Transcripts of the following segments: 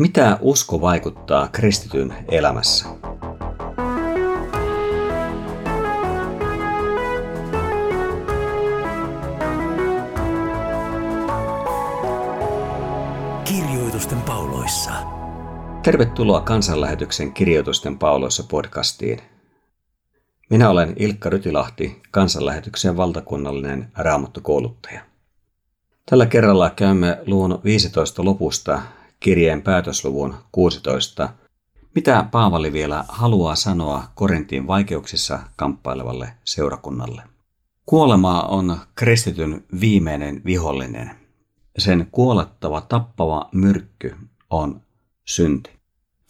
Mitä usko vaikuttaa kristityn elämässä? Kirjoitusten pauloissa. Tervetuloa kansanlähetyksen Kirjoitusten pauloissa podcastiin. Minä olen Ilkka Rytilahti, kansanlähetyksen valtakunnallinen raamattukouluttaja. Tällä kerralla käymme luvun 15 lopusta kirjeen päätösluvun 16. Mitä Paavali vielä haluaa sanoa Korintin vaikeuksissa kamppailevalle seurakunnalle? Kuolema on kristityn viimeinen vihollinen. Sen kuolettava tappava myrkky on synti.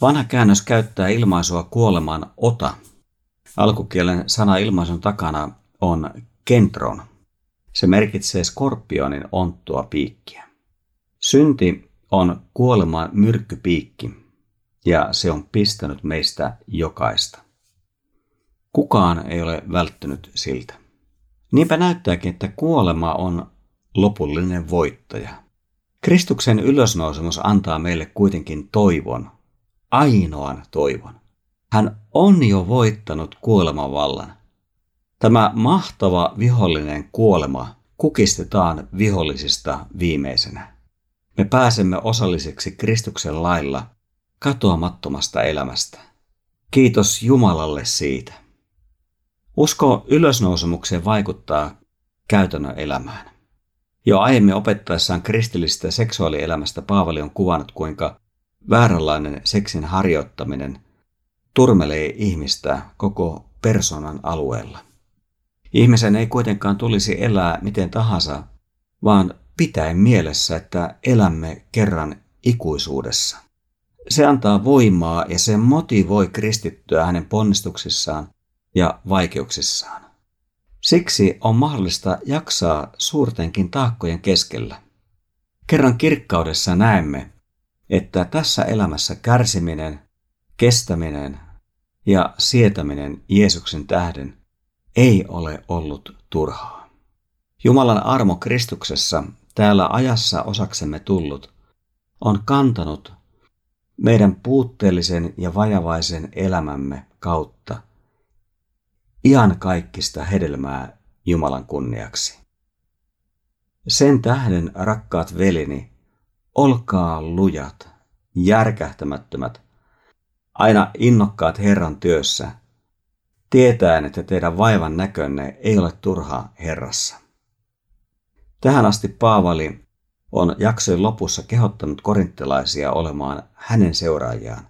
Vanha käännös käyttää ilmaisua kuoleman ota. Alkukielen sana ilmaisun takana on kentron. Se merkitsee skorpionin onttua piikkiä. Synti on kuoleman myrkkypiikki ja se on pistänyt meistä jokaista. Kukaan ei ole välttynyt siltä. Niinpä näyttääkin, että kuolema on lopullinen voittaja. Kristuksen ylösnousemus antaa meille kuitenkin toivon, ainoan toivon. Hän on jo voittanut kuoleman vallan. Tämä mahtava vihollinen kuolema kukistetaan vihollisista viimeisenä me pääsemme osalliseksi Kristuksen lailla katoamattomasta elämästä. Kiitos Jumalalle siitä. Usko ylösnousemukseen vaikuttaa käytännön elämään. Jo aiemmin opettaessaan kristillisestä seksuaalielämästä Paavali on kuvannut, kuinka vääränlainen seksin harjoittaminen turmelee ihmistä koko persoonan alueella. Ihmisen ei kuitenkaan tulisi elää miten tahansa, vaan pitäen mielessä, että elämme kerran ikuisuudessa. Se antaa voimaa ja se motivoi kristittyä hänen ponnistuksissaan ja vaikeuksissaan. Siksi on mahdollista jaksaa suurtenkin taakkojen keskellä. Kerran kirkkaudessa näemme, että tässä elämässä kärsiminen, kestäminen ja sietäminen Jeesuksen tähden ei ole ollut turhaa. Jumalan armo Kristuksessa täällä ajassa osaksemme tullut, on kantanut meidän puutteellisen ja vajavaisen elämämme kautta ihan kaikkista hedelmää Jumalan kunniaksi. Sen tähden, rakkaat velini, olkaa lujat, järkähtämättömät, aina innokkaat Herran työssä, tietäen, että teidän vaivan näkönne ei ole turha Herrassa. Tähän asti Paavali on jaksojen lopussa kehottanut korinttilaisia olemaan hänen seuraajiaan.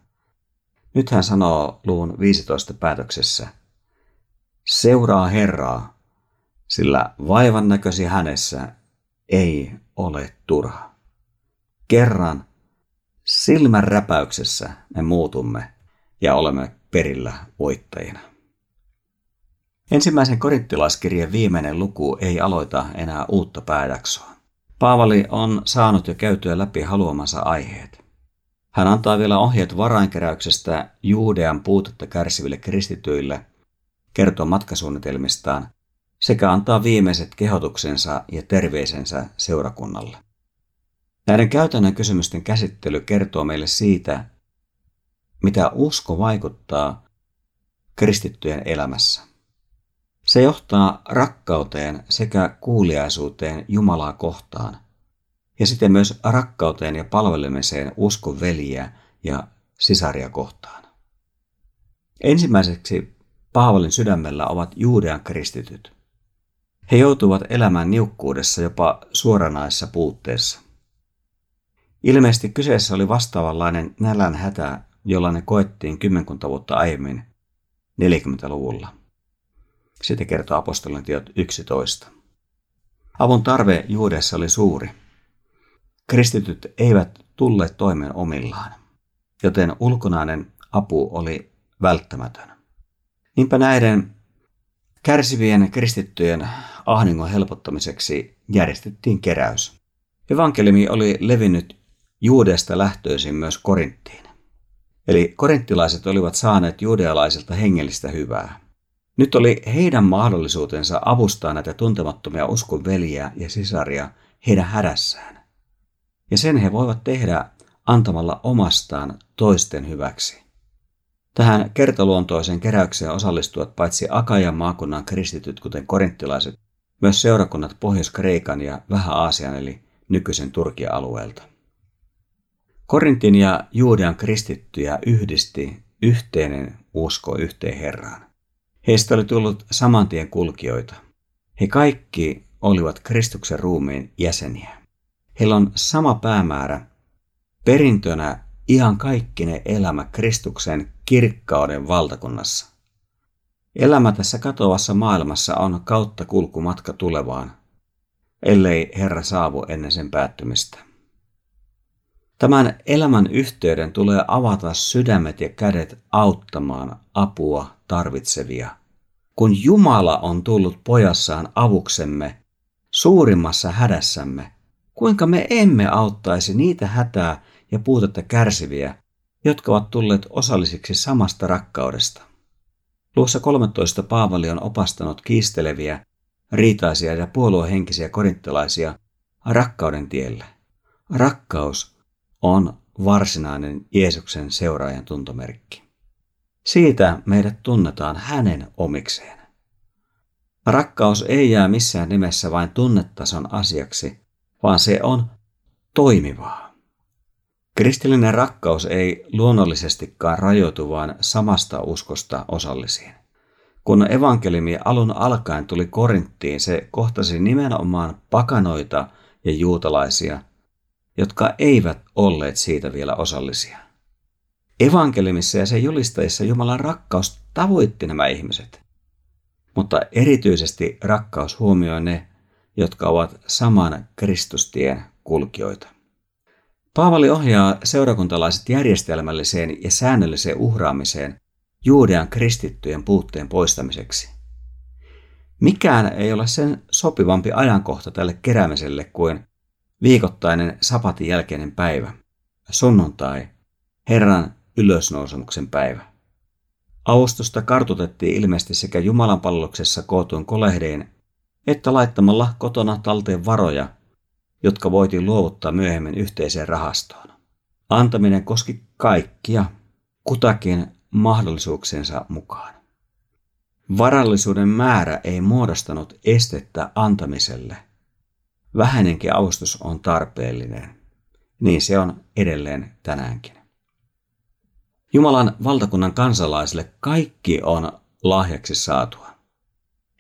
Nyt hän sanoo luvun 15 päätöksessä, seuraa Herraa, sillä vaivan näkösi hänessä ei ole turha. Kerran silmän räpäyksessä me muutumme ja olemme perillä voittajina. Ensimmäisen korinttilaiskirjan viimeinen luku ei aloita enää uutta pääjaksoa. Paavali on saanut jo käytyä läpi haluamansa aiheet. Hän antaa vielä ohjeet varainkeräyksestä Juudean puutetta kärsiville kristityille, kertoo matkasuunnitelmistaan sekä antaa viimeiset kehotuksensa ja terveisensä seurakunnalle. Näiden käytännön kysymysten käsittely kertoo meille siitä, mitä usko vaikuttaa kristittyjen elämässä. Se johtaa rakkauteen sekä kuuliaisuuteen Jumalaa kohtaan ja siten myös rakkauteen ja palvelemiseen uskon veliä ja sisaria kohtaan. Ensimmäiseksi Paavalin sydämellä ovat Juudean kristityt. He joutuvat elämään niukkuudessa jopa suoranaisessa puutteessa. Ilmeisesti kyseessä oli vastaavanlainen nälän hätä, jollainen koettiin kymmenkunta vuotta aiemmin 40-luvulla. Siitä kertoo apostolien tiot 11. Avun tarve Juudessa oli suuri. Kristityt eivät tulleet toimeen omillaan, joten ulkonainen apu oli välttämätön. Niinpä näiden kärsivien kristittyjen ahdingon helpottamiseksi järjestettiin keräys. Evankeliumi oli levinnyt Juudesta lähtöisin myös Korinttiin. Eli korinttilaiset olivat saaneet juudealaisilta hengellistä hyvää. Nyt oli heidän mahdollisuutensa avustaa näitä tuntemattomia uskon veliä ja sisaria heidän hädässään. Ja sen he voivat tehdä antamalla omastaan toisten hyväksi. Tähän kertaluontoisen keräykseen osallistuvat paitsi Akajan maakunnan kristityt, kuten korinttilaiset, myös seurakunnat Pohjois-Kreikan ja Vähä-Aasian eli nykyisen Turkian alueelta. Korintin ja Juudean kristittyjä yhdisti yhteinen usko yhteen Herraan. Heistä oli tullut samantien kulkijoita. He kaikki olivat Kristuksen ruumiin jäseniä. Heillä on sama päämäärä, perintönä ihan kaikkinen elämä Kristuksen kirkkauden valtakunnassa. Elämä tässä katoavassa maailmassa on kautta kulkumatka tulevaan, ellei Herra saavu ennen sen päättymistä. Tämän elämän yhteyden tulee avata sydämet ja kädet auttamaan apua tarvitsevia. Kun Jumala on tullut pojassaan avuksemme suurimmassa hädässämme, kuinka me emme auttaisi niitä hätää ja puutetta kärsiviä, jotka ovat tulleet osallisiksi samasta rakkaudesta. Luossa 13 Paavali on opastanut kiisteleviä, riitaisia ja puoluehenkisiä korinttilaisia rakkauden tielle. Rakkaus on varsinainen Jeesuksen seuraajan tuntomerkki. Siitä meidät tunnetaan hänen omikseen. Rakkaus ei jää missään nimessä vain tunnetason asiaksi, vaan se on toimivaa. Kristillinen rakkaus ei luonnollisestikaan rajoitu vain samasta uskosta osallisiin. Kun evankeliumi alun alkaen tuli Korinttiin, se kohtasi nimenomaan pakanoita ja juutalaisia, jotka eivät olleet siitä vielä osallisia. Evankelimissa ja sen julistajissa Jumalan rakkaus tavoitti nämä ihmiset. Mutta erityisesti rakkaus huomioi ne, jotka ovat saman Kristustien kulkijoita. Paavali ohjaa seurakuntalaiset järjestelmälliseen ja säännölliseen uhraamiseen Juudean kristittyjen puutteen poistamiseksi. Mikään ei ole sen sopivampi ajankohta tälle keräämiselle kuin viikoittainen sapatin jälkeinen päivä, sunnuntai, Herran ylösnousemuksen päivä. Avustusta kartutettiin ilmeisesti sekä Jumalan palveluksessa kootuin kolehdeen että laittamalla kotona talteen varoja, jotka voitiin luovuttaa myöhemmin yhteiseen rahastoon. Antaminen koski kaikkia, kutakin mahdollisuuksiensa mukaan. Varallisuuden määrä ei muodostanut estettä antamiselle. Vähäinenkin avustus on tarpeellinen. Niin se on edelleen tänäänkin. Jumalan valtakunnan kansalaisille kaikki on lahjaksi saatua.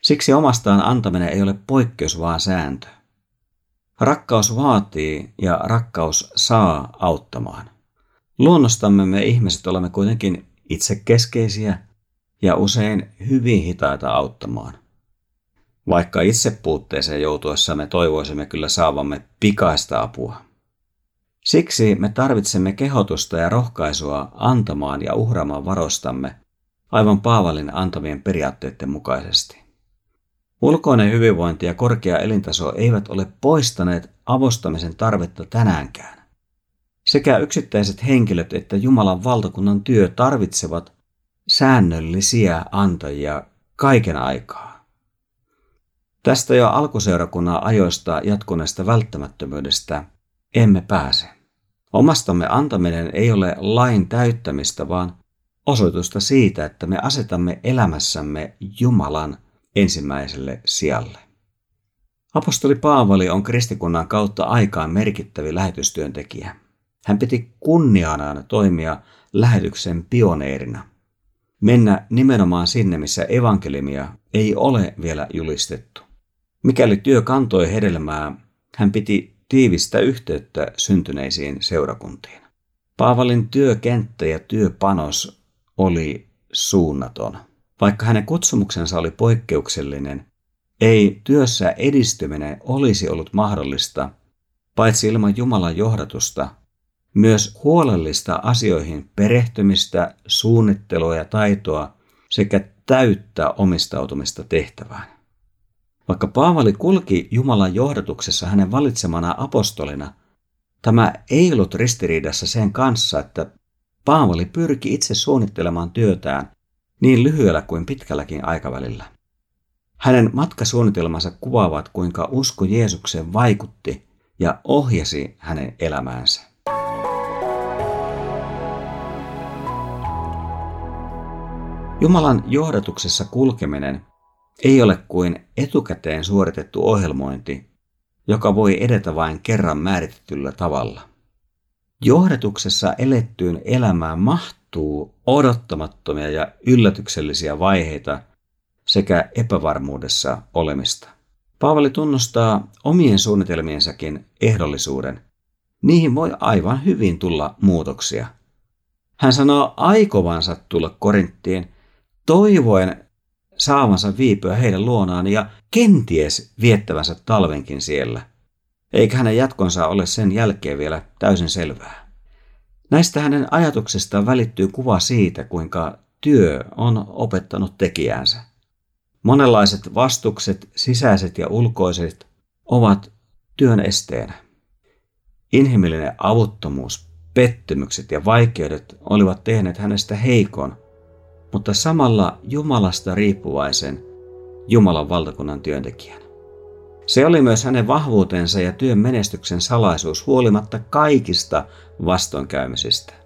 Siksi omastaan antaminen ei ole poikkeus, vaan sääntö. Rakkaus vaatii ja rakkaus saa auttamaan. Luonnostamme me ihmiset olemme kuitenkin itsekeskeisiä ja usein hyvin hitaita auttamaan. Vaikka itsepuutteeseen joutuessamme toivoisimme kyllä saavamme pikaista apua. Siksi me tarvitsemme kehotusta ja rohkaisua antamaan ja uhraamaan varostamme aivan Paavalin antamien periaatteiden mukaisesti. Ulkoinen hyvinvointi ja korkea elintaso eivät ole poistaneet avustamisen tarvetta tänäänkään. Sekä yksittäiset henkilöt että Jumalan valtakunnan työ tarvitsevat säännöllisiä antajia kaiken aikaa. Tästä jo alkuseurakunnan ajoista jatkuneesta välttämättömyydestä emme pääse. Omastamme antaminen ei ole lain täyttämistä, vaan osoitusta siitä, että me asetamme elämässämme Jumalan ensimmäiselle sijalle. Apostoli Paavali on kristikunnan kautta aikaan merkittävi lähetystyöntekijä. Hän piti kunnianaan toimia lähetyksen pioneerina. Mennä nimenomaan sinne, missä evankelimia ei ole vielä julistettu. Mikäli työ kantoi hedelmää, hän piti tiivistä yhteyttä syntyneisiin seurakuntiin. Paavalin työkenttä ja työpanos oli suunnaton. Vaikka hänen kutsumuksensa oli poikkeuksellinen, ei työssä edistyminen olisi ollut mahdollista, paitsi ilman Jumalan johdatusta, myös huolellista asioihin perehtymistä, suunnittelua ja taitoa sekä täyttä omistautumista tehtävään. Vaikka Paavali kulki Jumalan johdatuksessa hänen valitsemana apostolina, tämä ei ollut ristiriidassa sen kanssa, että Paavali pyrki itse suunnittelemaan työtään niin lyhyellä kuin pitkälläkin aikavälillä. Hänen matkasuunnitelmansa kuvaavat, kuinka usko Jeesukseen vaikutti ja ohjasi hänen elämäänsä. Jumalan johdatuksessa kulkeminen ei ole kuin etukäteen suoritettu ohjelmointi, joka voi edetä vain kerran määritetyllä tavalla. Johdatuksessa elettyyn elämään mahtuu odottamattomia ja yllätyksellisiä vaiheita sekä epävarmuudessa olemista. Paavali tunnustaa omien suunnitelmiensakin ehdollisuuden. Niihin voi aivan hyvin tulla muutoksia. Hän sanoo aikovansa tulla Korinttiin, toivoen saavansa viipyä heidän luonaan ja kenties viettävänsä talvenkin siellä. Eikä hänen jatkonsa ole sen jälkeen vielä täysin selvää. Näistä hänen ajatuksestaan välittyy kuva siitä, kuinka työ on opettanut tekijäänsä. Monenlaiset vastukset, sisäiset ja ulkoiset, ovat työn esteenä. Inhimillinen avuttomuus, pettymykset ja vaikeudet olivat tehneet hänestä heikon, mutta samalla Jumalasta riippuvaisen Jumalan valtakunnan työntekijän. Se oli myös hänen vahvuutensa ja työn menestyksen salaisuus huolimatta kaikista vastoinkäymisistä.